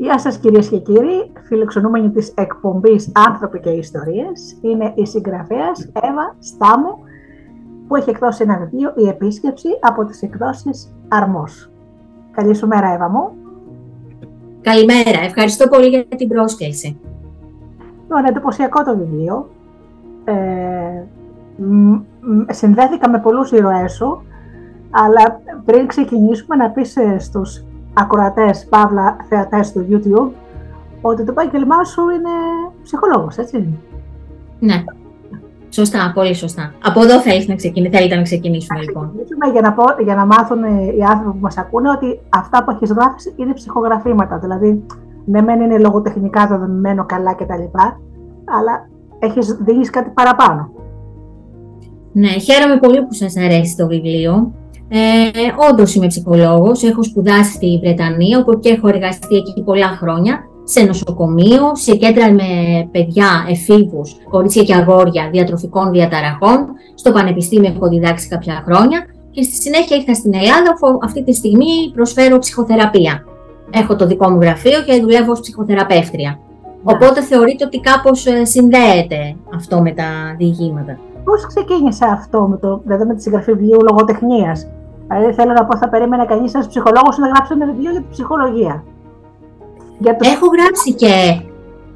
Γεια σας κυρίες και κύριοι, φιλοξενούμενοι της εκπομπής «Άνθρωποι και Ιστορίες» είναι η συγγραφέας Εύα Στάμου που έχει εκδώσει ένα βιβλίο «Η Επίσκεψη» από τις εκδόσεις «Αρμός». Καλή σου μέρα Εύα μου. Καλημέρα, ευχαριστώ πολύ για την πρόσκληση. Είναι εντυπωσιακό το βιβλίο. Ε, συνδέθηκα με πολλούς ηρωές σου, αλλά πριν ξεκινήσουμε να πεις ε, στους ακροατές, παύλα, θεατές του YouTube, ότι το επάγγελμά σου είναι ψυχολόγος, έτσι; Ναι. Σωστά, πολύ σωστά. Από εδώ θέλεις να ξεκινήσουμε, θέλετε να ξεκινήσουμε λοιπόν. Για να, πω, για να μάθουν οι άνθρωποι που μας ακούνε ότι αυτά που έχεις γράψει είναι ψυχογραφήματα. Δηλαδή, ναι, μεν είναι λογοτεχνικά δεδομένο καλά κτλ. Αλλά έχεις δει κάτι παραπάνω. Ναι, χαίρομαι πολύ που σας αρέσει το βιβλίο. Ε, Όντως είμαι ψυχολόγος. Έχω σπουδάσει στη Βρετανία, όπου και έχω εργαστεί εκεί πολλά χρόνια. Σε νοσοκομείο, σε κέντρα με παιδιά, εφήβους, κορίτσια και αγόρια διατροφικών διαταραχών. Στο Πανεπιστήμιο έχω διδάξει κάποια χρόνια. Και στη συνέχεια ήρθα στην Ελλάδα, όπου αυτή τη στιγμή προσφέρω ψυχοθεραπεία. Έχω το δικό μου γραφείο και δουλεύω ως ψυχοθεραπεύτρια. Ναι. Οπότε θεωρείται ότι κάπως ε, συνδέεται αυτό με τα διηγήματα. Πώς ξεκίνησε αυτό με, το, δηλαδή με τη συγγραφή βιβλίου λογοτεχνίας; Δηλαδή θέλω να πω, θα περίμενε κανείς ένας ψυχολόγος να γράψει ένα βιβλίο για την ψυχολογία. Για το... Έχω γράψει και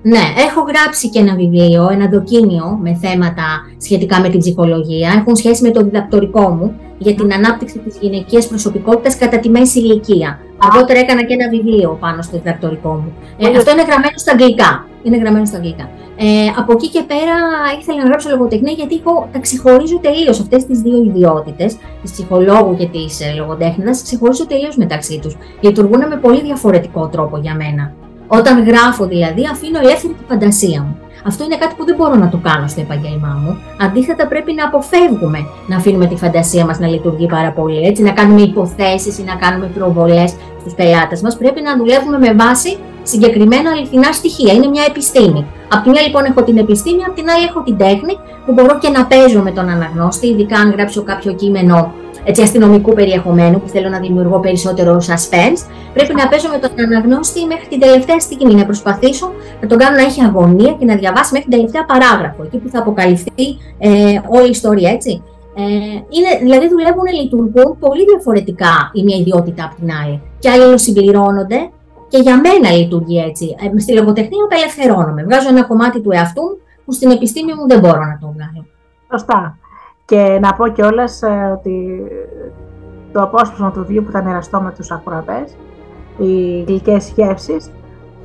ναι, έχω γράψει και ένα βιβλίο, ένα δοκίμιο με θέματα σχετικά με την ψυχολογία. Έχουν σχέση με το διδακτορικό μου για την ανάπτυξη της γυναικείας προσωπικότητας κατά τη μέση ηλικία. Αργότερα έκανα και ένα βιβλίο πάνω στο διδακτορικό μου. Ε, αυτό είναι γραμμένο στα αγγλικά. Είναι γραμμένο στα αγγλικά. Ε, από εκεί και πέρα ήθελα να γράψω λογοτεχνία γιατί εγώ τα ξεχωρίζω τελείως αυτές τις δύο ιδιότητες, της ψυχολόγου και της ε, λογοτέχνητα, ξεχωρίζω τελείως μεταξύ τους. Λειτουργούν με πολύ διαφορετικό τρόπο για μένα. Όταν γράφω δηλαδή, αφήνω ελεύθερη τη φαντασία μου. Αυτό είναι κάτι που δεν μπορώ να το κάνω στο επαγγέλμά μου. Αντίθετα, πρέπει να αποφεύγουμε να αφήνουμε τη φαντασία μας να λειτουργεί πάρα πολύ. Έτσι, να κάνουμε υποθέσεις ή να κάνουμε προβολές στους πελάτες μας. Πρέπει να δουλεύουμε με βάση συγκεκριμένα αληθινά στοιχεία. Είναι μια επιστήμη. Απ' τη μια λοιπόν έχω την επιστήμη, απ' την άλλη έχω την τέχνη που μπορώ και να παίζω με τον αναγνώστη, ειδικά αν γράψω κάποιο κείμενο έτσι, αστυνομικού περιεχομένου που θέλω να δημιουργώ περισσότερο suspense. Πρέπει να παίζω με τον αναγνώστη μέχρι την τελευταία στιγμή, να προσπαθήσω να τον κάνω να έχει αγωνία και να διαβάσει μέχρι την τελευταία παράγραφο, εκεί που θα αποκαλυφθεί ε, όλη η ιστορία, έτσι. Ε, είναι, δηλαδή δουλεύουν, λειτουργούν πολύ διαφορετικά η μία ιδιότητα από την άλλη. Και άλλοι συμπληρώνονται και για μένα λειτουργεί έτσι. Ε, στη λογοτεχνία απελευθερώνομαι. Βγάζω ένα κομμάτι του εαυτού που στην επιστήμη μου δεν μπορώ να το βγάλω. Σωστά. Και να πω κιόλας ε, ότι το απόσπασμα του βίου που θα μοιραστώ με τους ακροατές, οι γλυκές σκέψεις,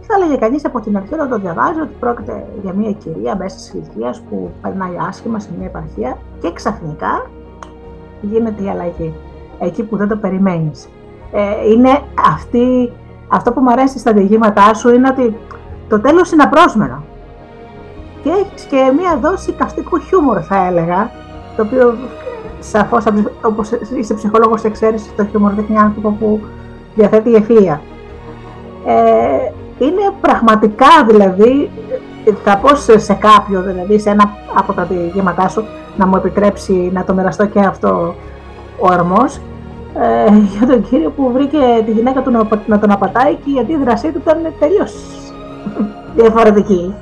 θα έλεγε κανείς από την αρχή όταν το διαβάζει ότι πρόκειται για μια κυρία μέσα της ηλικίας που περνάει άσχημα σε μια επαρχία και ξαφνικά γίνεται η αλλαγή. Εκεί που δεν το περιμένεις. Ε, είναι αυτή αυτό που μου αρέσει στα διηγήματά σου είναι ότι το τέλος είναι απρόσμενο. Και έχεις και μία δόση καυστικού χιούμορ θα έλεγα, το οποίο σαφώς όπως είσαι ψυχολόγος ξέρεις το χιούμορ δείχνει άνθρωπο που διαθέτει ευφυΐα. Ε, είναι πραγματικά δηλαδή, θα πω σε κάποιο δηλαδή, σε ένα από τα διηγήματά σου, να μου επιτρέψει να το μοιραστώ και αυτό ο αρμός, ε, για τον κύριο που βρήκε τη γυναίκα του να, τον απατάει και η αντίδρασή του ήταν τελείως διαφορετική.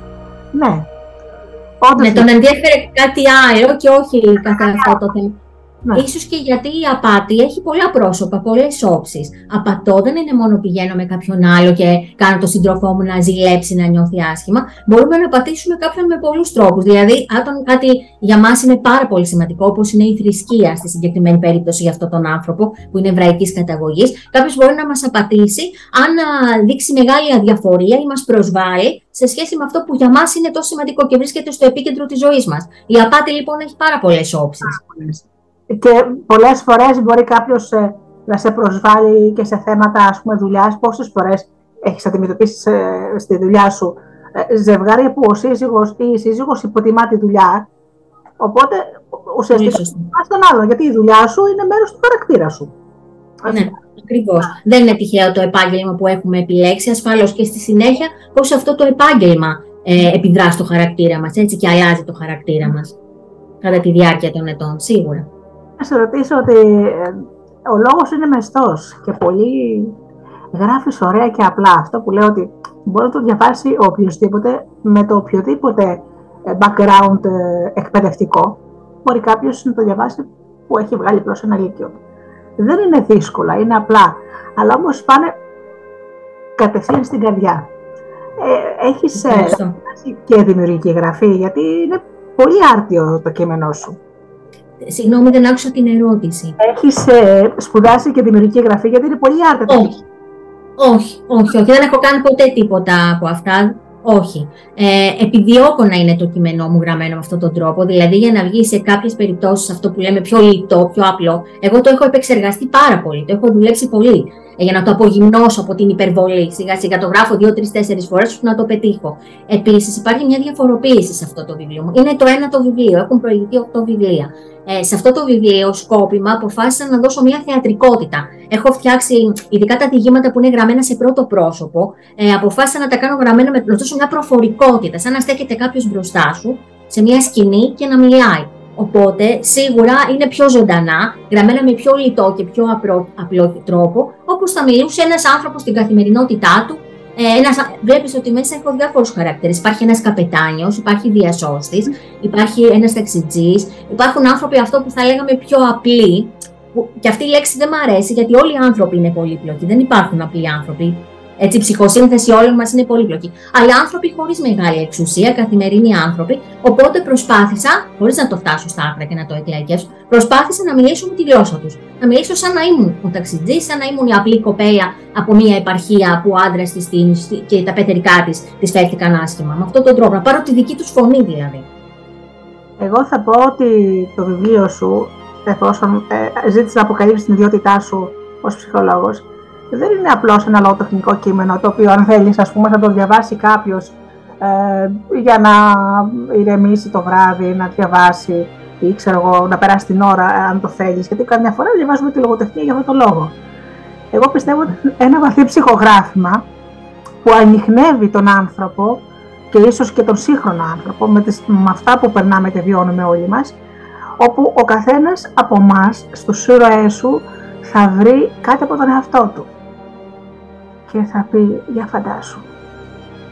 Ναι. Όντως, ναι, τον ενδιαφέρει κάτι άλλο και όχι καθ' αυτό το θέμα. Ναι. Ίσως και γιατί η απάτη έχει πολλά πρόσωπα, πολλές όψεις. Απατώ δεν είναι μόνο πηγαίνω με κάποιον άλλο και κάνω το σύντροφό μου να ζηλέψει, να νιώθει άσχημα. Μπορούμε να πατήσουμε κάποιον με πολλούς τρόπους. Δηλαδή, αν κάτι για μας είναι πάρα πολύ σημαντικό, όπως είναι η θρησκεία στη συγκεκριμένη περίπτωση για αυτόν τον άνθρωπο που είναι εβραϊκής καταγωγής, κάποιος μπορεί να μας απατήσει αν δείξει μεγάλη αδιαφορία ή μας προσβάλλει σε σχέση με αυτό που για μας είναι τόσο σημαντικό και βρίσκεται στο επίκεντρο της ζωής μας. Η απάτη λοιπόν έχει πάρα πολλές όψεις και πολλές φορές μπορεί κάποιος ε, να σε προσβάλλει και σε θέματα ας πούμε δουλειάς. Πόσες φορές έχεις αντιμετωπίσεις ε, στη δουλειά σου ε, ζευγάρια που ο σύζυγος ή η σύζυγος υποτιμά τη δουλειά, οπότε ουσιαστικά πας τον άλλο, γιατί η δουλειά σου είναι μέρος του χαρακτήρα σου. Ναι, ακριβώς. Δεν είναι τυχαίο το επάγγελμα που έχουμε επιλέξει. Ασφαλώς και στη συνέχεια πώς αυτό το επάγγελμα ε, επιδρά στο χαρακτήρα μας, έτσι και αλλάζει το χαρακτήρα μας κατά τη διάρκεια των ετών, σίγουρα να σε ρωτήσω ότι ε, ο λόγος είναι μεστός και πολλοί γράφεις ωραία και απλά. Αυτό που λέω ότι μπορεί να το διαβάσει ο οποιοδήποτε με το οποιοδήποτε ε, background ε, εκπαιδευτικό. Μπορεί κάποιος να το διαβάσει που έχει βγάλει απλώς ένα λύκειο. Δεν είναι δύσκολα, είναι απλά. Αλλά όμως πάνε κατευθείαν στην καρδιά. Ε, έχεις ε, και δημιουργική γραφή, γιατί είναι πολύ άρτιο το κείμενό σου. Συγγνώμη, δεν άκουσα την ερώτηση. Έχεις ε, σπουδάσει και δημιουργική γραφή, γιατί είναι πολύ άρτιο. Όχι. όχι, όχι, όχι. Δεν έχω κάνει ποτέ τίποτα από αυτά. Όχι. Ε, επιδιώκω να είναι το κείμενό μου γραμμένο με αυτόν τον τρόπο. Δηλαδή, για να βγει σε κάποιες περιπτώσεις αυτό που λέμε πιο λιτό, πιο απλό. Εγώ το έχω επεξεργαστεί πάρα πολύ. Το έχω δουλέψει πολύ. Ε, για να το απογυμνώσω από την υπερβολή. Σιγά σιγά το γράφω δύο, τρεις, τέσσερις φορές ώστε να το πετύχω. Επίσης, υπάρχει μια διαφοροποίηση σε αυτό το βιβλίο μου. Είναι το ένα το βιβλίο. Έχουν προηγηθεί οκτώ βιβλία. Ε, σε αυτό το βιβλίο, σκόπιμα, αποφάσισα να δώσω μια θεατρικότητα. Έχω φτιάξει, ειδικά τα διηγήματα που είναι γραμμένα σε πρώτο πρόσωπο, ε, αποφάσισα να τα κάνω γραμμένα με να δώσω μια προφορικότητα, σαν να στέκεται κάποιος μπροστά σου σε μια σκηνή και να μιλάει. Οπότε σίγουρα είναι πιο ζωντανά, γραμμένα με πιο λιτό και πιο απλό, απλό τρόπο, όπως θα μιλούσε ένας άνθρωπος στην καθημερινότητά του. Ε, ένας, βλέπεις ότι μέσα έχω διάφορους χαρακτήρες. Υπάρχει ένας καπετάνιος, υπάρχει διασώστης, υπάρχει ένας ταξιτζής, υπάρχουν άνθρωποι αυτό που θα λέγαμε πιο απλοί, που, και αυτή η λέξη δεν μου αρέσει γιατί όλοι οι άνθρωποι είναι πολύπλοκοι, δεν υπάρχουν απλοί άνθρωποι. Έτσι, η ψυχοσύνθεση όλων μας είναι πολύπλοκη. Αλλά άνθρωποι χωρίς μεγάλη εξουσία, καθημερινοί άνθρωποι. Οπότε προσπάθησα, χωρίς να το φτάσω στα άκρα και να το εκλέγγεσω, προσπάθησα να μιλήσω με τη γλώσσα τους. Να μιλήσω σαν να ήμουν ο ταξιτζής, σαν να ήμουν η απλή κοπέλα από μια επαρχία που ο άντρας της και τα πεθερικά της της φέρθηκαν άσχημα. Με αυτόν τον τρόπο, να πάρω τη δική τους φωνή δηλαδή. Εγώ θα πω ότι το βιβλίο σου, εφόσον ε, ζήτησε να αποκαλύψεις την ιδιότητά σου ως ψυχολόγος, δεν είναι απλώς ένα λογοτεχνικό κείμενο το οποίο αν θέλεις ας πούμε θα το διαβάσει κάποιος ε, για να ηρεμήσει το βράδυ, να διαβάσει ή ξέρω εγώ, να περάσει την ώρα αν το θέλεις. Γιατί καμιά φορά διαβάζουμε τη λογοτεχνία για αυτόν τον λόγο. Εγώ πιστεύω ότι ένα βαθύ ψυχογράφημα που ανοιχνεύει τον άνθρωπο και ίσως και τον σύγχρονο άνθρωπο με, τις, με αυτά που περνάμε και βιώνουμε όλοι μας, όπου ο καθένας από εμά στους ήρωές σου θα βρει κάτι από τον εαυτό του και θα πει για φαντάσου.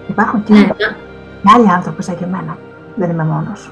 Υπάρχουν και, ναι. άλλοι άνθρωποι σαν και εμένα. Δεν είμαι μόνος.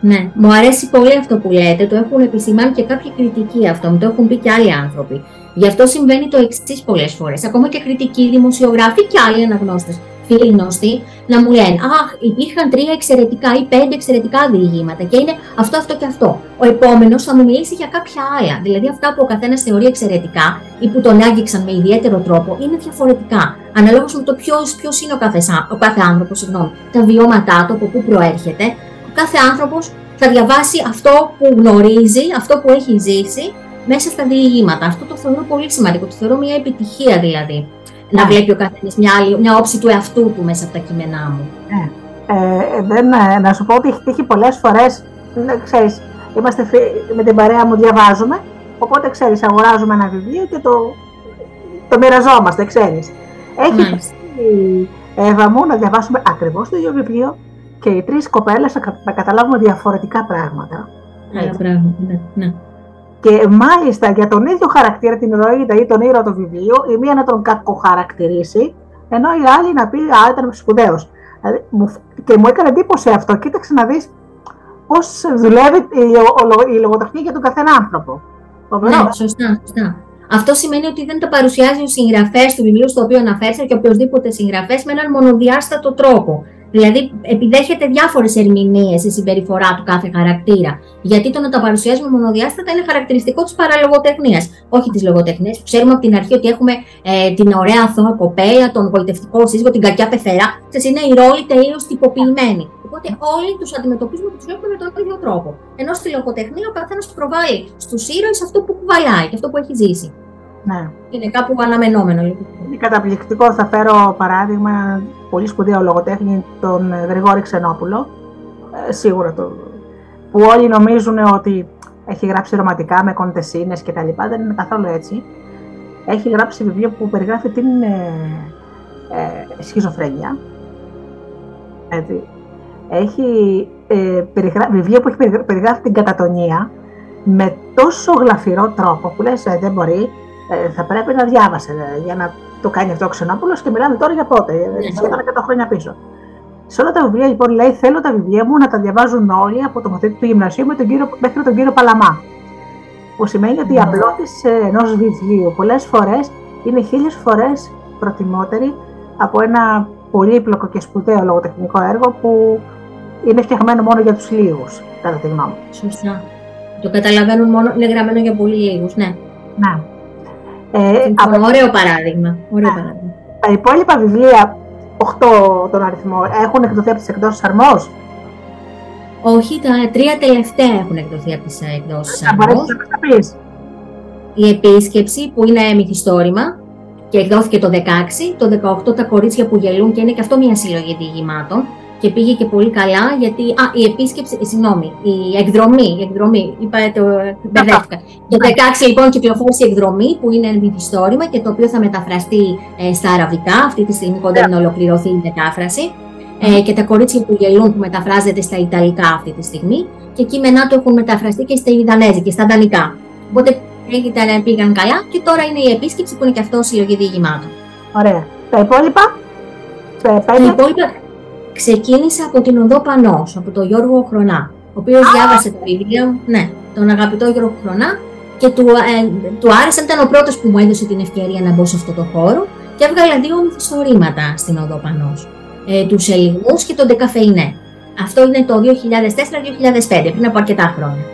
Ναι, μου αρέσει πολύ αυτό που λέτε. Το έχουν επισημάνει και κάποιοι κριτικοί αυτό. Μου το έχουν πει και άλλοι άνθρωποι. Γι' αυτό συμβαίνει το εξής πολλές φορές. Ακόμα και κριτικοί, δημοσιογράφοι και άλλοι αναγνώστες φίλοι γνωστοί να μου λένε Αχ, υπήρχαν τρία εξαιρετικά ή πέντε εξαιρετικά διηγήματα και είναι αυτό, αυτό και αυτό. Ο επόμενος θα μου μιλήσει για κάποια άλλα. Δηλαδή, αυτά που ο καθένας θεωρεί εξαιρετικά ή που τον άγγιξαν με ιδιαίτερο τρόπο είναι διαφορετικά. Αναλόγως με το ποιος είναι ο κάθε, ο κάθε άνθρωπος, συγγνώμη, τα βιώματά του, από πού προέρχεται. Ο κάθε άνθρωπος θα διαβάσει αυτό που γνωρίζει, αυτό που έχει ζήσει μέσα στα διηγήματα. Αυτό το θεωρώ πολύ σημαντικό. Το θεωρώ μια επιτυχία δηλαδή να βλέπει ο καθένας μια, μια όψη του εαυτού του μέσα από τα κείμενά μου. Ναι. Ε, δεν, ε, να σου πω ότι έχει τύχει πολλές φορές, ξέρεις, είμαστε με την παρέα μου, διαβάζουμε, οπότε ξέρεις, αγοράζουμε ένα βιβλίο και το, το μοιραζόμαστε, ξέρεις. Έχει τύχει, Εύα μου, να διαβάσουμε ακριβώς το ίδιο βιβλίο και οι τρεις κοπέλες να καταλάβουμε διαφορετικά πράγματα. Άλλα πράγματα, ναι. ναι. Και μάλιστα για τον ίδιο χαρακτήρα, την ηρωίδα ή τον ήρωα του βιβλίου, η μία να τον κακοχαρακτηρίσει, ενώ η άλλη να πει Α, ήταν σπουδαίος. Δηλαδή, και μου έκανε εντύπωση αυτό. Κοίταξε να δεις πώς δουλεύει η, λογοτεχνία για τον καθένα άνθρωπο. Ναι, σωστά, σωστά. Αυτό σημαίνει ότι δεν τα παρουσιάζει ο συγγραφέα του βιβλίου στο οποίο αναφέρθηκε και οποιοδήποτε συγγραφέα με έναν μονοδιάστατο τρόπο. Δηλαδή, επιδέχεται διάφορες ερμηνείες η συμπεριφορά του κάθε χαρακτήρα. Γιατί το να τα παρουσιάζουμε μονοδιάστατα είναι χαρακτηριστικό της παραλογοτεχνίας, όχι της λογοτεχνίας. Ξέρουμε από την αρχή ότι έχουμε ε, την ωραία αθώα κοπέλα, τον γοητευτικό σύζυγο, την κακιά πεθερά. Ξέρετε, είναι οι ρόλοι τελείως τυποποιημένοι. Οπότε όλοι τους αντιμετωπίζουμε και τους βλέπουμε με τον ίδιο τρόπο. Ενώ στη λογοτεχνία ο καθένας προβάλλει στους ήρωες αυτό που κουβαλάει και αυτό που έχει ζήσει. Ναι. Είναι κάπου αναμενόμενο. Λοιπόν. Είναι καταπληκτικό. Θα φέρω παράδειγμα πολύ σπουδαίο λογοτέχνη, τον Γρηγόρη Ξενόπουλο. Ε, σίγουρα το. που όλοι νομίζουν ότι έχει γράψει ρομαντικά με κοντεσίνες και τα λοιπά. Δεν είναι καθόλου έτσι. Έχει γράψει βιβλίο που περιγράφει την ε, ε, σχιζοφρένεια. Έτσι. Έχει ε, περιγρα... βιβλίο που έχει περιγράφει την κατατονία με τόσο γλαφυρό τρόπο που λες ε, δεν μπορεί ε, θα πρέπει να διάβασε ε, για να το κάνει αυτό ο Ξενόπουλος και μιλάμε τώρα για πότε, ναι. σχεδόν 100 χρόνια πίσω. Σε όλα τα βιβλία λοιπόν λέει: Θέλω τα βιβλία μου να τα διαβάζουν όλοι από το μαθητή του γυμνασίου με τον κύριο, μέχρι τον κύριο Παλαμά. Που σημαίνει ότι η ναι. απλότηση ενός βιβλίου πολλές φορές είναι χίλιες φορές προτιμότερη από ένα πολύπλοκο και σπουδαίο λογοτεχνικό έργο που είναι φτιαγμένο μόνο για τους λίγους, κατά τη γνώμη μου. Σωστά. Το καταλαβαίνουν μόνο, είναι γραμμένο για πολύ λίγους, ναι. Ναι. Ε, από... Ωραίο παράδειγμα. Ωραίο ναι. παράδειγμα. Τα υπόλοιπα βιβλία 8 τον αριθμό έχουν εκδοθεί από τις εκδόσεις Αρμό. Όχι, τα τρία τελευταία έχουν εκδοθεί από τις εκδόσεις Αρμό. Η επίσκεψη που είναι μυθιστόρημα και εκδόθηκε το 16, το 18 τα κορίτσια που γελούν και είναι και αυτό μια συλλογή διηγημάτων και πήγε και πολύ καλά γιατί, α, η επίσκεψη, ε, συγγνώμη, η εκδρομή, η εκδρομή, είπα το, μπερδεύτηκα. Το 16 λοιπόν κυκλοφόρησε η εκδρομή που είναι ένα μυθιστόρημα και το οποίο θα μεταφραστεί ε, στα αραβικά, αυτή τη στιγμή κοντά να ολοκληρωθεί η μετάφραση. Ε, και τα κορίτσια που γελούν που μεταφράζεται στα Ιταλικά αυτή τη στιγμή και κείμενά του έχουν μεταφραστεί και στα Ιδανέζη και στα Δανικά. Οπότε ήταν, πήγαν καλά και τώρα είναι η επίσκεψη που είναι και αυτό συλλογή διηγημάτων. Ωραία. Τα υπόλοιπα; Τα υπόλοιπα ξεκίνησα από την Οδό Πανός, από τον Γιώργο Χρονά, ο οποίος διάβασε το βιβλίο, ναι, τον αγαπητό Γιώργο Χρονά και του, ε, του άρεσε, ήταν ο πρώτος που μου έδωσε την ευκαιρία να μπω σε αυτό το χώρο και έβγαλε δύο μυθιστορήματα στην Οδό Πανός, ε, τους Ελιγμούς και τον Ντεκαφεϊνέ. Αυτό είναι το 2004-2005, πριν από αρκετά χρόνια.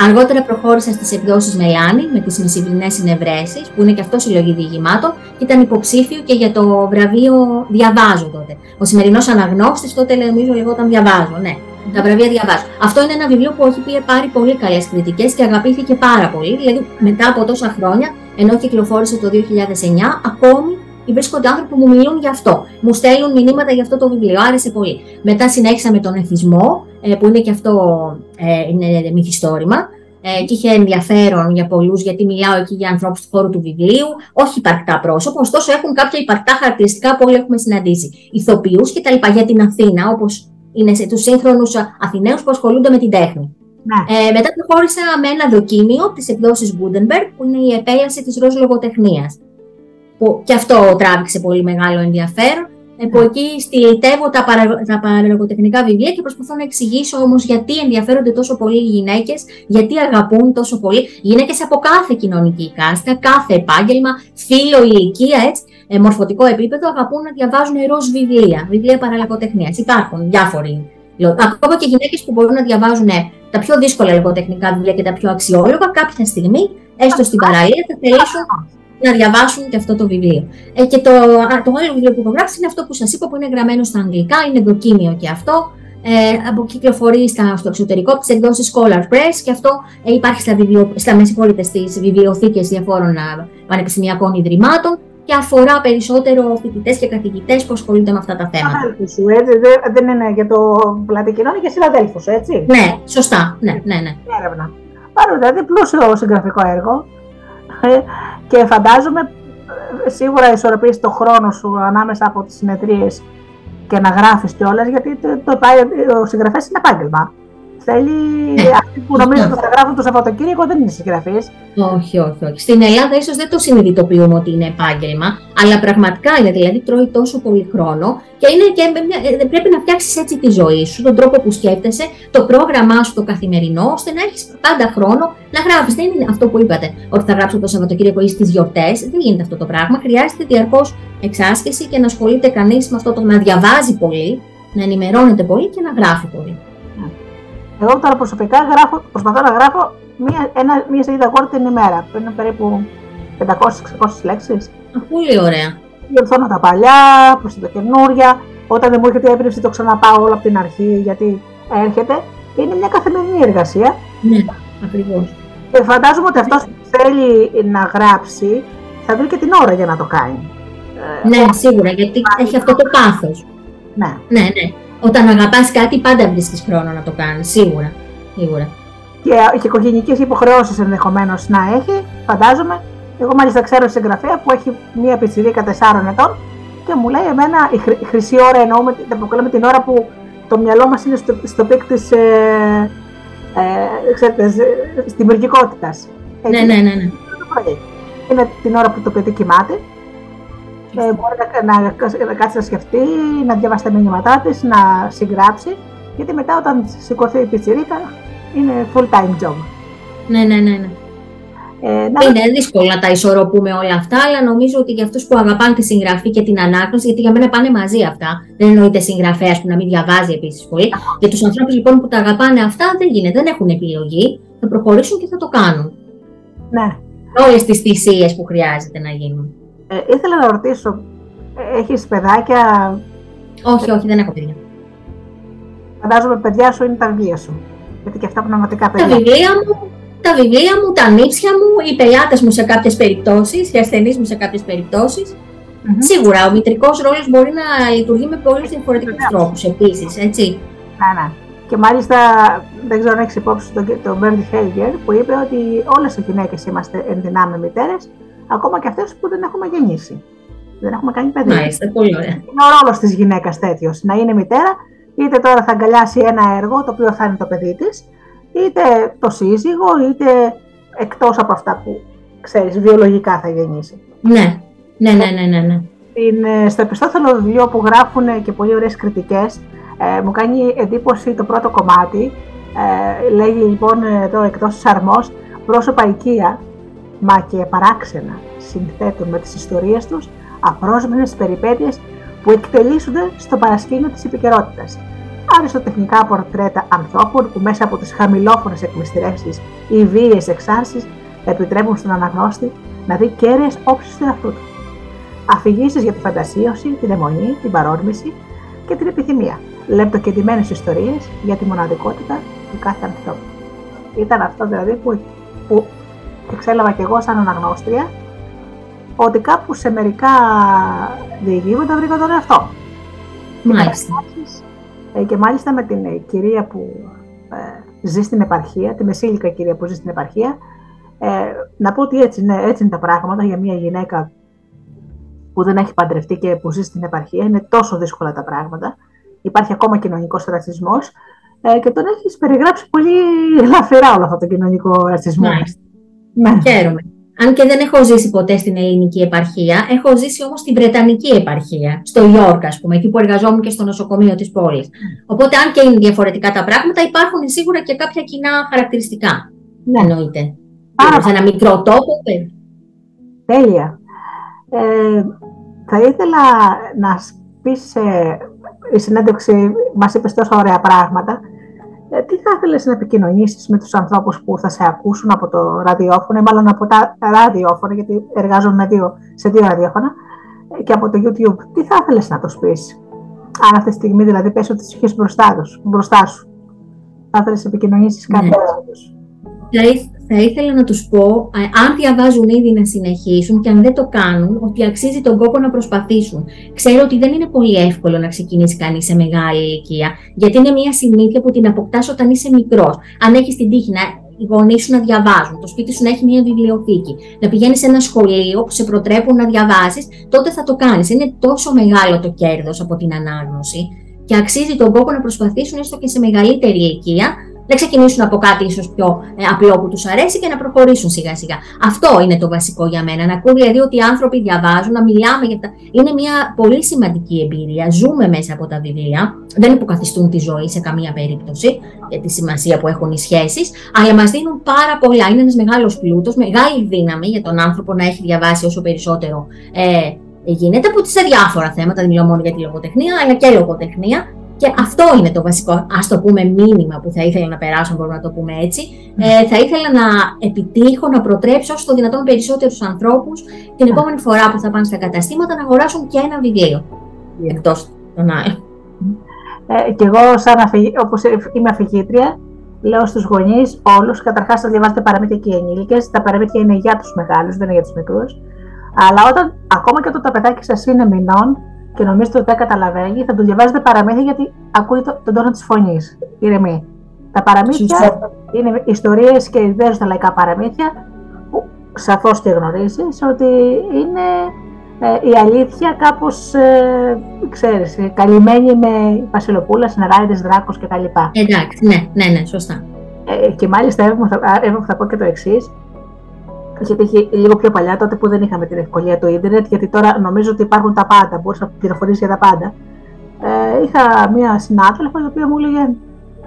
Αργότερα προχώρησα στις εκδόσεις Μελάνη με τις μεσημβρινέ συνευρέσεις, που είναι και αυτό συλλογή διηγημάτων, και ήταν υποψήφιο και για το βραβείο Διαβάζω τότε. Ο σημερινός αναγνώστης τότε νομίζω λεγόταν Διαβάζω, ναι. Τα βραβεία διαβάζω. Αυτό είναι ένα βιβλίο που έχει πάρει πολύ καλές κριτικές και αγαπήθηκε πάρα πολύ. Δηλαδή, μετά από τόσα χρόνια, ενώ κυκλοφόρησε το 2009, ακόμη βρίσκονται άνθρωποι που μου μιλούν γι' αυτό. Μου στέλνουν μηνύματα για αυτό το βιβλίο. Άρεσε πολύ. Μετά συνέχισα με τον εθισμό, ε, που είναι και αυτό ε, είναι μυθιστόρημα. Ε, και είχε ενδιαφέρον για πολλούς, γιατί μιλάω εκεί για ανθρώπους του χώρου του βιβλίου, όχι υπαρκτά πρόσωπα, ωστόσο έχουν κάποια υπαρκτά χαρακτηριστικά που όλοι έχουμε συναντήσει. Ηθοποιούς κτλ. Για την Αθήνα, όπως είναι σε τους σύγχρονους Αθηναίους που ασχολούνται με την τέχνη. Ναι. Ε, μετά προχώρησα με ένα δοκίμιο της εκδόσης Gutenberg, που είναι η επέλαση της ροζ λογοτεχνίας που και αυτό τράβηξε πολύ μεγάλο ενδιαφέρον. Από εκεί στυλιτεύω τα, παρα, τα βιβλία και προσπαθώ να εξηγήσω όμως γιατί ενδιαφέρονται τόσο πολύ οι γυναίκες, γιατί αγαπούν τόσο πολύ. Γυναίκες από κάθε κοινωνική κάστα, κάθε επάγγελμα, φύλλο, ηλικία, έτσι, ε, μορφωτικό επίπεδο, αγαπούν να διαβάζουν ροζ βιβλία, βιβλία παραλογοτεχνίας. Υπάρχουν διάφοροι. Ακόμα και γυναίκες που μπορούν να διαβάζουν ε, τα πιο δύσκολα λογοτεχνικά βιβλία και τα πιο αξιόλογα, κάποια στιγμή, έστω στην παραλία, θα θελήσουν να διαβάσουν και αυτό το βιβλίο. Ε, και το, το άλλο βιβλίο που έχω γράψει είναι αυτό που σας είπα που είναι γραμμένο στα αγγλικά, είναι δοκίμιο και αυτό. Ε, από κυκλοφορεί στα, στο εξωτερικό τη εκδόση Scholar Press και αυτό ε, υπάρχει στα, βιβλιο, στα στις βιβλιοθήκες διαφόρων πανεπιστημιακών ιδρυμάτων και αφορά περισσότερο φοιτητές και καθηγητές που ασχολούνται με αυτά τα θέματα. Σου, έτσι, δεν είναι για το πλάτη κοινό, είναι για συναδέλφους, έτσι; Ναι, σωστά. Ναι, ναι, ναι. Έρευνα. Άρα δηλαδή πλούσιο συγγραφικό έργο. Ε, και φαντάζομαι ε, σίγουρα ισορροπείς το χρόνο σου ανάμεσα από τις συνεδρίες και να γράφεις κιόλα, γιατί το, το, το, ο συγγραφέας είναι επάγγελμα. Θέλει ναι. αυτοί που νομίζουν ότι θα γράφουν το Σαββατοκύριακο δεν είναι συγγραφεί. Όχι, όχι, όχι. Στην Ελλάδα ίσως δεν το συνειδητοποιούμε ότι είναι επάγγελμα, αλλά πραγματικά είναι. Δηλαδή τρώει τόσο πολύ χρόνο και, είναι και ε, πρέπει να φτιάξεις έτσι τη ζωή σου, τον τρόπο που σκέφτεσαι, το πρόγραμμά σου το καθημερινό, ώστε να έχεις πάντα χρόνο να γράφεις. Δεν είναι αυτό που είπατε, ότι θα γράψω το Σαββατοκύριακο ή στις γιορτές. Δεν γίνεται αυτό το πράγμα. Χρειάζεται διαρκώς εξάσκηση και να ασχολείται κανείς με αυτό το να διαβάζει πολύ, να ενημερώνεται πολύ και να γράφει πολύ. Εγώ τώρα προσωπικά γράφω, προσπαθώ να γράφω μία, ένα, μία σελίδα Word την ημέρα, που είναι περίπου 500-600 λέξεις. Πολύ ωραία. Διορθώνω τα παλιά, προσθέτω καινούρια. Όταν δεν μου έρχεται η έμπνευση, το ξαναπάω όλο από την αρχή, γιατί έρχεται. Είναι μια καθημερινή εργασία. Ναι, ακριβώς. Και φαντάζομαι ότι αυτός που θέλει να γράψει θα βρει και την ώρα για να το κάνει. Ναι, σίγουρα, γιατί έχει αυτό το πάθος. Ναι. ναι, ναι όταν αγαπάς κάτι, πάντα βρίσκεις χρόνο να το κάνεις. Σίγουρα. Σίγουρα. Και, και οικογενειακέ υποχρεώσεις ενδεχομένως να έχει, φαντάζομαι. Εγώ μάλιστα ξέρω συγγραφέα που έχει μία πιτσιρίκα 4 ετών και μου λέει εμένα η, χρ, χρυσή ώρα εννοούμε με την ώρα που το μυαλό μας είναι στο, στο peak της ε, ε, δημιουργικότητας. Ναι, ναι, ναι. ναι. Είναι την ώρα που το παιδί κοιμάται. Ε, μπορεί να, να, να, κάτσει να σκεφτεί, να διαβάσει τα μηνύματά της, να συγγράψει. Γιατί μετά όταν σηκωθεί η πιτσιρίκα είναι full time job. Ναι, ναι, ναι. ναι. Ε, είναι δύσκολο να τα ισορροπούμε όλα αυτά, αλλά νομίζω ότι για αυτούς που αγαπάνε τη συγγραφή και την ανάγνωση, γιατί για μένα πάνε μαζί αυτά. Δεν εννοείται συγγραφέας που να μην διαβάζει επίσης πολύ. Για τους ανθρώπους λοιπόν που τα αγαπάνε αυτά δεν γίνεται, δεν έχουν επιλογή. Θα προχωρήσουν και θα το κάνουν. Ναι. Όλες τις θυσίες που χρειάζεται να γίνουν. Ε, ήθελα να ρωτήσω, ε, έχεις παιδάκια; Όχι, όχι, δεν έχω παιδιά. Φαντάζομαι παιδιά σου είναι τα βιβλία σου. Γιατί και αυτά πραγματικά παιδιά. Τα βιβλία μου τα βιβλία μου, τα νύψια μου, οι πελάτες μου σε κάποιες περιπτώσεις, οι ασθενείς μου σε κάποιες περιπτώσεις. Mm-hmm. Σίγουρα ο μητρικός ρόλος μπορεί να λειτουργεί με πολλούς διαφορετικούς τρόπους επίσης, έτσι. Ναι, ναι. Και μάλιστα δεν ξέρω αν έχεις υπόψη τον το Μπέρντι Χέλγερ που είπε ότι όλες οι γυναίκες είμαστε ενδυνάμε μητέρες, ακόμα και αυτές που δεν έχουμε γεννήσει. Δεν έχουμε κάνει παιδί. Μάλιστα, πολύ ωραία. Είναι ο ρόλος της γυναίκας τέτοιος. Να είναι μητέρα, είτε τώρα θα αγκαλιάσει ένα έργο το οποίο θα είναι το παιδί της, είτε το σύζυγο, είτε εκτός από αυτά που ξέρεις, βιολογικά θα γεννήσει. Ναι, ναι, ναι, ναι, ναι. ναι. Είναι, στο επιστόθελο βιβλίο που γράφουν και πολύ ωραίες κριτικές, ε, μου κάνει εντύπωση το πρώτο κομμάτι. Ε, λέγει λοιπόν εδώ εκτός της αρμός, πρόσωπα οικία, μα και παράξενα συνθέτουν με τις ιστορίες τους απρόσμενες περιπέτειες που εκτελήσονται στο παρασκήνιο της επικαιρότητας αριστοτεχνικά πορτρέτα ανθρώπων που μέσα από τις χαμηλόφωνες εκμυστηρεύσεις ή βίαιες εξάρσεις επιτρέπουν στον αναγνώστη να δει κέραιες όψεις του εαυτού του. Αφηγήσεις για τη φαντασίωση, την αιμονή, την παρόρμηση και την επιθυμία. Λεπτοκεντημένες ιστορίες για τη μοναδικότητα του κάθε ανθρώπου. Ήταν αυτό δηλαδή που, που εξέλαβα και εγώ σαν αναγνώστρια ότι κάπου σε μερικά διηγήματα βρήκα τον εαυτό. Μάλιστα. Ε, και μάλιστα με την ε, κυρία που ε, ζει στην επαρχία, τη μεσήλικα κυρία που ζει στην επαρχία, ε, να πω ότι έτσι, ναι, έτσι είναι τα πράγματα για μια γυναίκα που δεν έχει παντρευτεί και που ζει στην επαρχία. Είναι τόσο δύσκολα τα πράγματα. Υπάρχει ακόμα κοινωνικός ρατσισμός ε, και τον έχεις περιγράψει πολύ ελαφρά όλο αυτό το κοινωνικό ρατσισμό. Ναι. Χαίρομαι. Αν και δεν έχω ζήσει ποτέ στην ελληνική επαρχία, έχω ζήσει όμως στην Βρετανική επαρχία, στο Ιόρκ, ας πούμε, εκεί που εργαζόμουν και στο νοσοκομείο της πόλης. Οπότε, αν και είναι διαφορετικά τα πράγματα, υπάρχουν σίγουρα και κάποια κοινά χαρακτηριστικά. Ναι. Εννοείται. Σε ένα μικρό τόπο. Τέλεια. Ε, θα ήθελα να πεις ε, η συνέντευξη, μας είπες τόσο ωραία πράγματα. Ε, τι θα ήθελες να επικοινωνήσεις με τους ανθρώπους που θα σε ακούσουν από το ραδιόφωνο, ή μάλλον από τα ραδιόφωνα, γιατί εργάζομαι δύο, σε δύο ραδιόφωνα, ε, και από το YouTube. Τι θα ήθελες να τους πεις, αν αυτή τη στιγμή δηλαδή πες ότι του είχες μπροστά, μπροστά σου. Θα ήθελες να επικοινωνήσεις κάτι ναι. θα ήθελα να τους πω, αν διαβάζουν ήδη να συνεχίσουν και αν δεν το κάνουν, ότι αξίζει τον κόπο να προσπαθήσουν. Ξέρω ότι δεν είναι πολύ εύκολο να ξεκινήσει κανείς σε μεγάλη ηλικία, γιατί είναι μια συνήθεια που την αποκτάς όταν είσαι μικρός. Αν έχεις την τύχη να οι γονείς σου να διαβάζουν, το σπίτι σου να έχει μια βιβλιοθήκη, να πηγαίνεις σε ένα σχολείο που σε προτρέπουν να διαβάσεις, τότε θα το κάνεις. Είναι τόσο μεγάλο το κέρδος από την ανάγνωση και αξίζει τον κόπο να προσπαθήσουν έστω και σε μεγαλύτερη ηλικία να ξεκινήσουν από κάτι ίσως πιο ε, απλό που τους αρέσει και να προχωρήσουν σιγά σιγά. Αυτό είναι το βασικό για μένα. Να ακούω δηλαδή ότι οι άνθρωποι διαβάζουν, να μιλάμε για τα. Είναι μια πολύ σημαντική εμπειρία. Ζούμε μέσα από τα βιβλία. Δεν υποκαθιστούν τη ζωή σε καμία περίπτωση για τη σημασία που έχουν οι σχέσεις, αλλά μας δίνουν πάρα πολλά. Είναι ένας μεγάλος πλούτος, μεγάλη δύναμη για τον άνθρωπο να έχει διαβάσει όσο περισσότερο ε, γίνεται από σε διάφορα θέματα. Δεν μιλάω μόνο για τη λογοτεχνία, αλλά και λογοτεχνία και αυτό είναι το βασικό, ας το πούμε, μήνυμα που θα ήθελα να περάσω, μπορούμε να το πούμε έτσι. Ε, θα ήθελα να επιτύχω, να προτρέψω όσο το δυνατόν περισσότερου ανθρώπους την επόμενη φορά που θα πάνε στα καταστήματα να αγοράσουν και ένα βιβλίο. Εκτός των άλλων. Ε, και εγώ, σαν αφηγή, όπως είμαι αφηγήτρια, λέω στους γονείς όλους, καταρχάς να διαβάζετε παραμύθια και οι ενήλικες. Τα παραμύθια είναι για τους μεγάλους, δεν είναι για τους μικρούς. Αλλά όταν, ακόμα και όταν τα παιδάκια σας είναι μηνών, και νομίζετε ότι δεν καταλαβαίνει, θα του διαβάζετε παραμύθια γιατί ακούει το, τον τόνο της φωνής. Ηρεμή. Τα παραμύθια είναι ιστορίες και ιδέες στα λαϊκά παραμύθια που σαφώς και γνωρίζεις ότι είναι ε, η αλήθεια κάπως, ε, ξέρεις, καλυμμένη με βασιλοπούλα, συνεργάτε, δράκος κτλ. Εντάξει, ναι, ναι, ναι, σωστά. Ε, και μάλιστα, εγώ θα, θα πω και το εξής. Είχε τύχει λίγο πιο παλιά, τότε που δεν είχαμε την ευκολία του ίντερνετ, γιατί τώρα νομίζω ότι υπάρχουν τα πάντα, μπορείς να πληροφορήσει για τα πάντα. Ε, είχα μία συνάδελφος η οποία μου έλεγε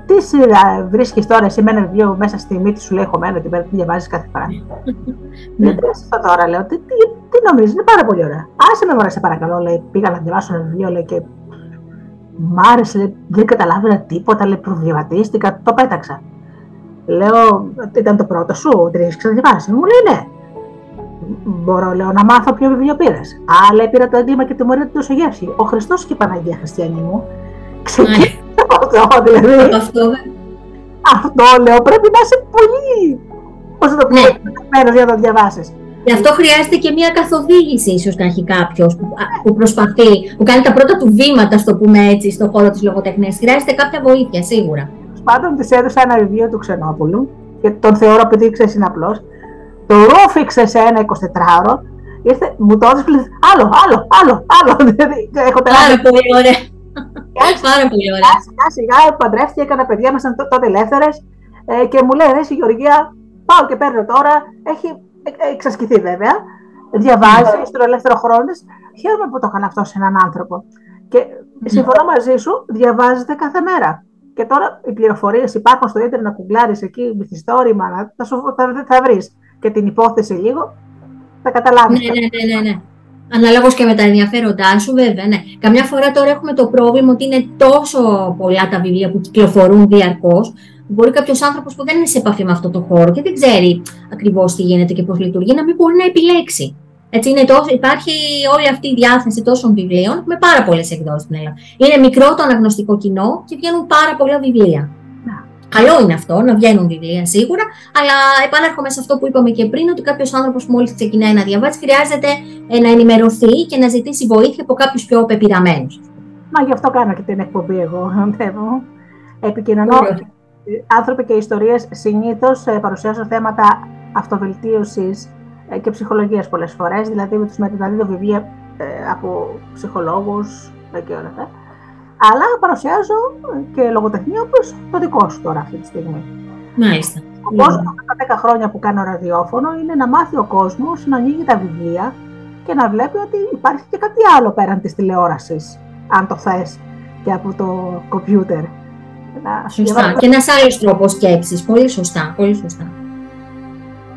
τι σειρά βρίσκεις τώρα εσύ με ένα βιβλίο μέσα στη μύτη σου, λέει χωμένο και πέρα διαβάζεις κάθε φορά. Γιατί αυτό τώρα, λέω, τι, τι, τι νομίζεις, είναι πάρα πολύ ωραία. Άσε με μωρέ, σε παρακαλώ, λέει, πήγα να διαβάσω ένα βιβλίο, λέει, και μ' άρεσε, λέει, δεν καταλάβαινα τίποτα, λέει, προβληματίστηκα, το πέταξα. Λέω, ήταν το πρώτο σου, δεν έχεις ξαναδιαβάσει. Μου λέει, ναι. Μπορώ, λέω, να μάθω ποιο βιβλίο πήρες. Α, λέει, πήρα το έγκλημα και τη μορία του γεύση. Ο Χριστός και η Παναγία Χριστιανή μου. Ξεκίνησε αυτό, δηλαδή. Αυτό, αυτό λέω, πρέπει να είσαι πολύ. Πώς θα το πει, ναι. για να το διαβάσεις. Γι' αυτό χρειάζεται και μια καθοδήγηση, ίσως να έχει κάποιος που, που, προσπαθεί, που κάνει τα πρώτα του βήματα, στο πούμε έτσι, στον χώρο της λογοτεχνίας. Χρειάζεται κάποια βοήθεια, σίγουρα. Πάντων, της έδωσα ένα βιβλίο του Ξενόπουλου και τον θεωρώ επειδή ξέρεις είναι απλός. Το ρούφηξε σε ένα 24ωρο. Ήρθε, μου το έδωσε άλλο, άλλο, άλλο, άλλο. Δηλαδή, έχω Πάρα πολύ ωραία. Πάρα πολύ ωραία. Σιγά σιγά παντρεύτηκε, έκανα παιδιά, ήμασταν τότε ελεύθερες ε, και μου λέει: Ρε, η Γεωργία, πάω και παίρνω τώρα. Έχει ε, ε, εξασκηθεί βέβαια. Διαβάζει ναι. στον ελεύθερο χρόνο της. Χαίρομαι που το έκανα αυτό σε έναν άνθρωπο. Και συμφωνώ μαζί σου, διαβάζετε κάθε μέρα. Και τώρα οι πληροφορίες υπάρχουν στο ίντερνετ να κουγκλάρεις εκεί μυθιστόρημα, θα, σου, θα, θα βρεις και την υπόθεση λίγο, θα καταλάβεις. Ναι, ναι, ναι, ναι. ναι. Αναλόγως και με τα ενδιαφέροντά σου, βέβαια, ναι. Καμιά φορά τώρα έχουμε το πρόβλημα ότι είναι τόσο πολλά τα βιβλία που κυκλοφορούν διαρκώς, μπορεί κάποιος άνθρωπος που δεν είναι σε επαφή με αυτό το χώρο και δεν ξέρει ακριβώς τι γίνεται και πώς λειτουργεί, να μην μπορεί να επιλέξει. Έτσι είναι τόσο, υπάρχει όλη αυτή η διάθεση τόσων βιβλίων με πάρα πολλές εκδόσεις στην Ελλάδα. Είναι μικρό το αναγνωστικό κοινό και βγαίνουν πάρα πολλά βιβλία. Καλό είναι αυτό να βγαίνουν βιβλία σίγουρα, αλλά επανέρχομαι σε αυτό που είπαμε και πριν, ότι κάποιος άνθρωπος που μόλις ξεκινάει να διαβάζει χρειάζεται να ενημερωθεί και να ζητήσει βοήθεια από κάποιους πιο πεπειραμένους. Μα γι' αυτό κάνω και την εκπομπή εγώ, θέλω. Επικοινωνώ. Άνθρωποι και ιστορίες συνήθως ε, παρουσιάζουν θέματα αυτοβελτίωσης ε, και ψυχολογίας πολλές φορές. Δηλαδή, με τους μεταδίδω βιβλία ε, από ψυχολόγους και όλα αυτά αλλά παρουσιάζω και λογοτεχνία όπως το δικό σου τώρα αυτή τη στιγμή. Μάλιστα. Ο κόσμος τα 10 χρόνια που κάνω ραδιόφωνο είναι να μάθει ο κόσμος να ανοίγει τα βιβλία και να βλέπει ότι υπάρχει και κάτι άλλο πέραν της τηλεόρασης, αν το θες και από το κομπιούτερ. Σωστά. Και ένας άλλος τρόπος σκέψης. Πολύ σωστά. Πολύ σωστά.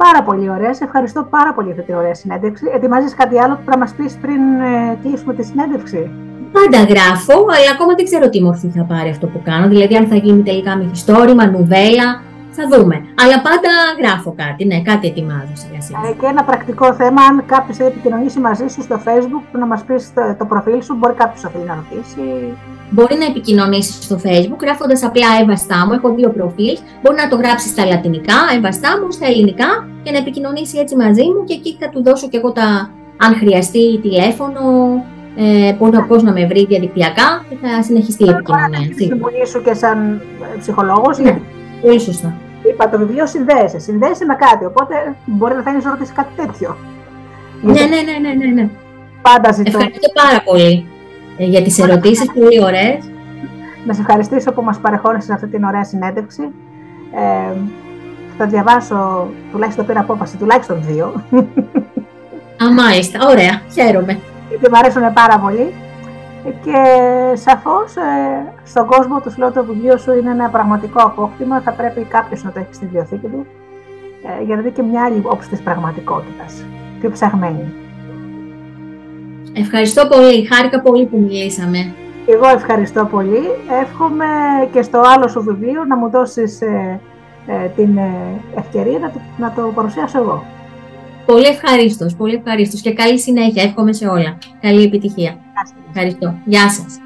Πάρα πολύ ωραία. Σε ευχαριστώ πάρα πολύ για αυτή την ωραία συνέντευξη. Ετοιμάζεις κάτι άλλο που θα μας πεις πριν ε, κλείσουμε τη συνέντευξη; Πάντα γράφω, αλλά ακόμα δεν ξέρω τι μορφή θα πάρει αυτό που κάνω. Δηλαδή, αν θα γίνει τελικά μυθιστόρημα, νουβέλα, θα δούμε. Αλλά πάντα γράφω κάτι, ναι, κάτι ετοιμάζω σιγά σιγά. Ε, και ένα πρακτικό θέμα, αν κάποιος θέλει επικοινωνήσει μαζί σου στο Facebook, να μας πεις το, το, προφίλ σου, μπορεί κάποιος να θέλει να ρωτήσει. Μπορεί να επικοινωνήσεις στο Facebook γράφοντας απλά Εύα μου. Έχω δύο προφίλ. Μπορεί να το γράψεις στα λατινικά, Εύα μου, στα ελληνικά και να επικοινωνήσει έτσι μαζί μου και εκεί θα του δώσω και εγώ τα, αν χρειαστεί τηλέφωνο, ε, πώς, να με βρει διαδικτυακά και θα συνεχιστεί η επικοινωνία. Είναι συμβουλή σου και σαν ε, ψυχολόγος. Ναι, πολύ σωστά. Είπα, το βιβλίο συνδέεσαι. Συνδέεσαι με κάτι, οπότε μπορεί να θέλεις να ρωτήσεις κάτι τέτοιο. Ναι, ναι, ναι, ναι, ναι, ναι. Πάντα ζητώ. Ευχαριστώ πάρα πολύ ε, για τις ερωτήσεις, πολύ ωραίες. Να σε ευχαριστήσω που μας παρεχώρησες αυτή την ωραία συνέντευξη. Ε, θα διαβάσω, τουλάχιστον πήρα απόφαση, τουλάχιστον δύο. Α, μάλιστα, ωραία, χαίρομαι γιατί μου αρέσουν πάρα πολύ. Και σαφώς ε, στον κόσμο του λέω το βιβλίο σου είναι ένα πραγματικό απόκτημα, θα πρέπει κάποιος να το έχει στη βιβλιοθήκη του ε, για να δει και μια άλλη όψη της πραγματικότητας, πιο ψαγμένη. Ευχαριστώ πολύ, χάρηκα πολύ που μιλήσαμε. Εγώ ευχαριστώ πολύ. Εύχομαι και στο άλλο σου βιβλίο να μου δώσεις ε, ε την ε, ευκαιρία να το, να το παρουσιάσω εγώ. Πολύ ευχαρίστως, πολύ ευχαρίστως και καλή συνέχεια. Εύχομαι σε όλα. Καλή επιτυχία. Ευχαριστώ. Γεια σας.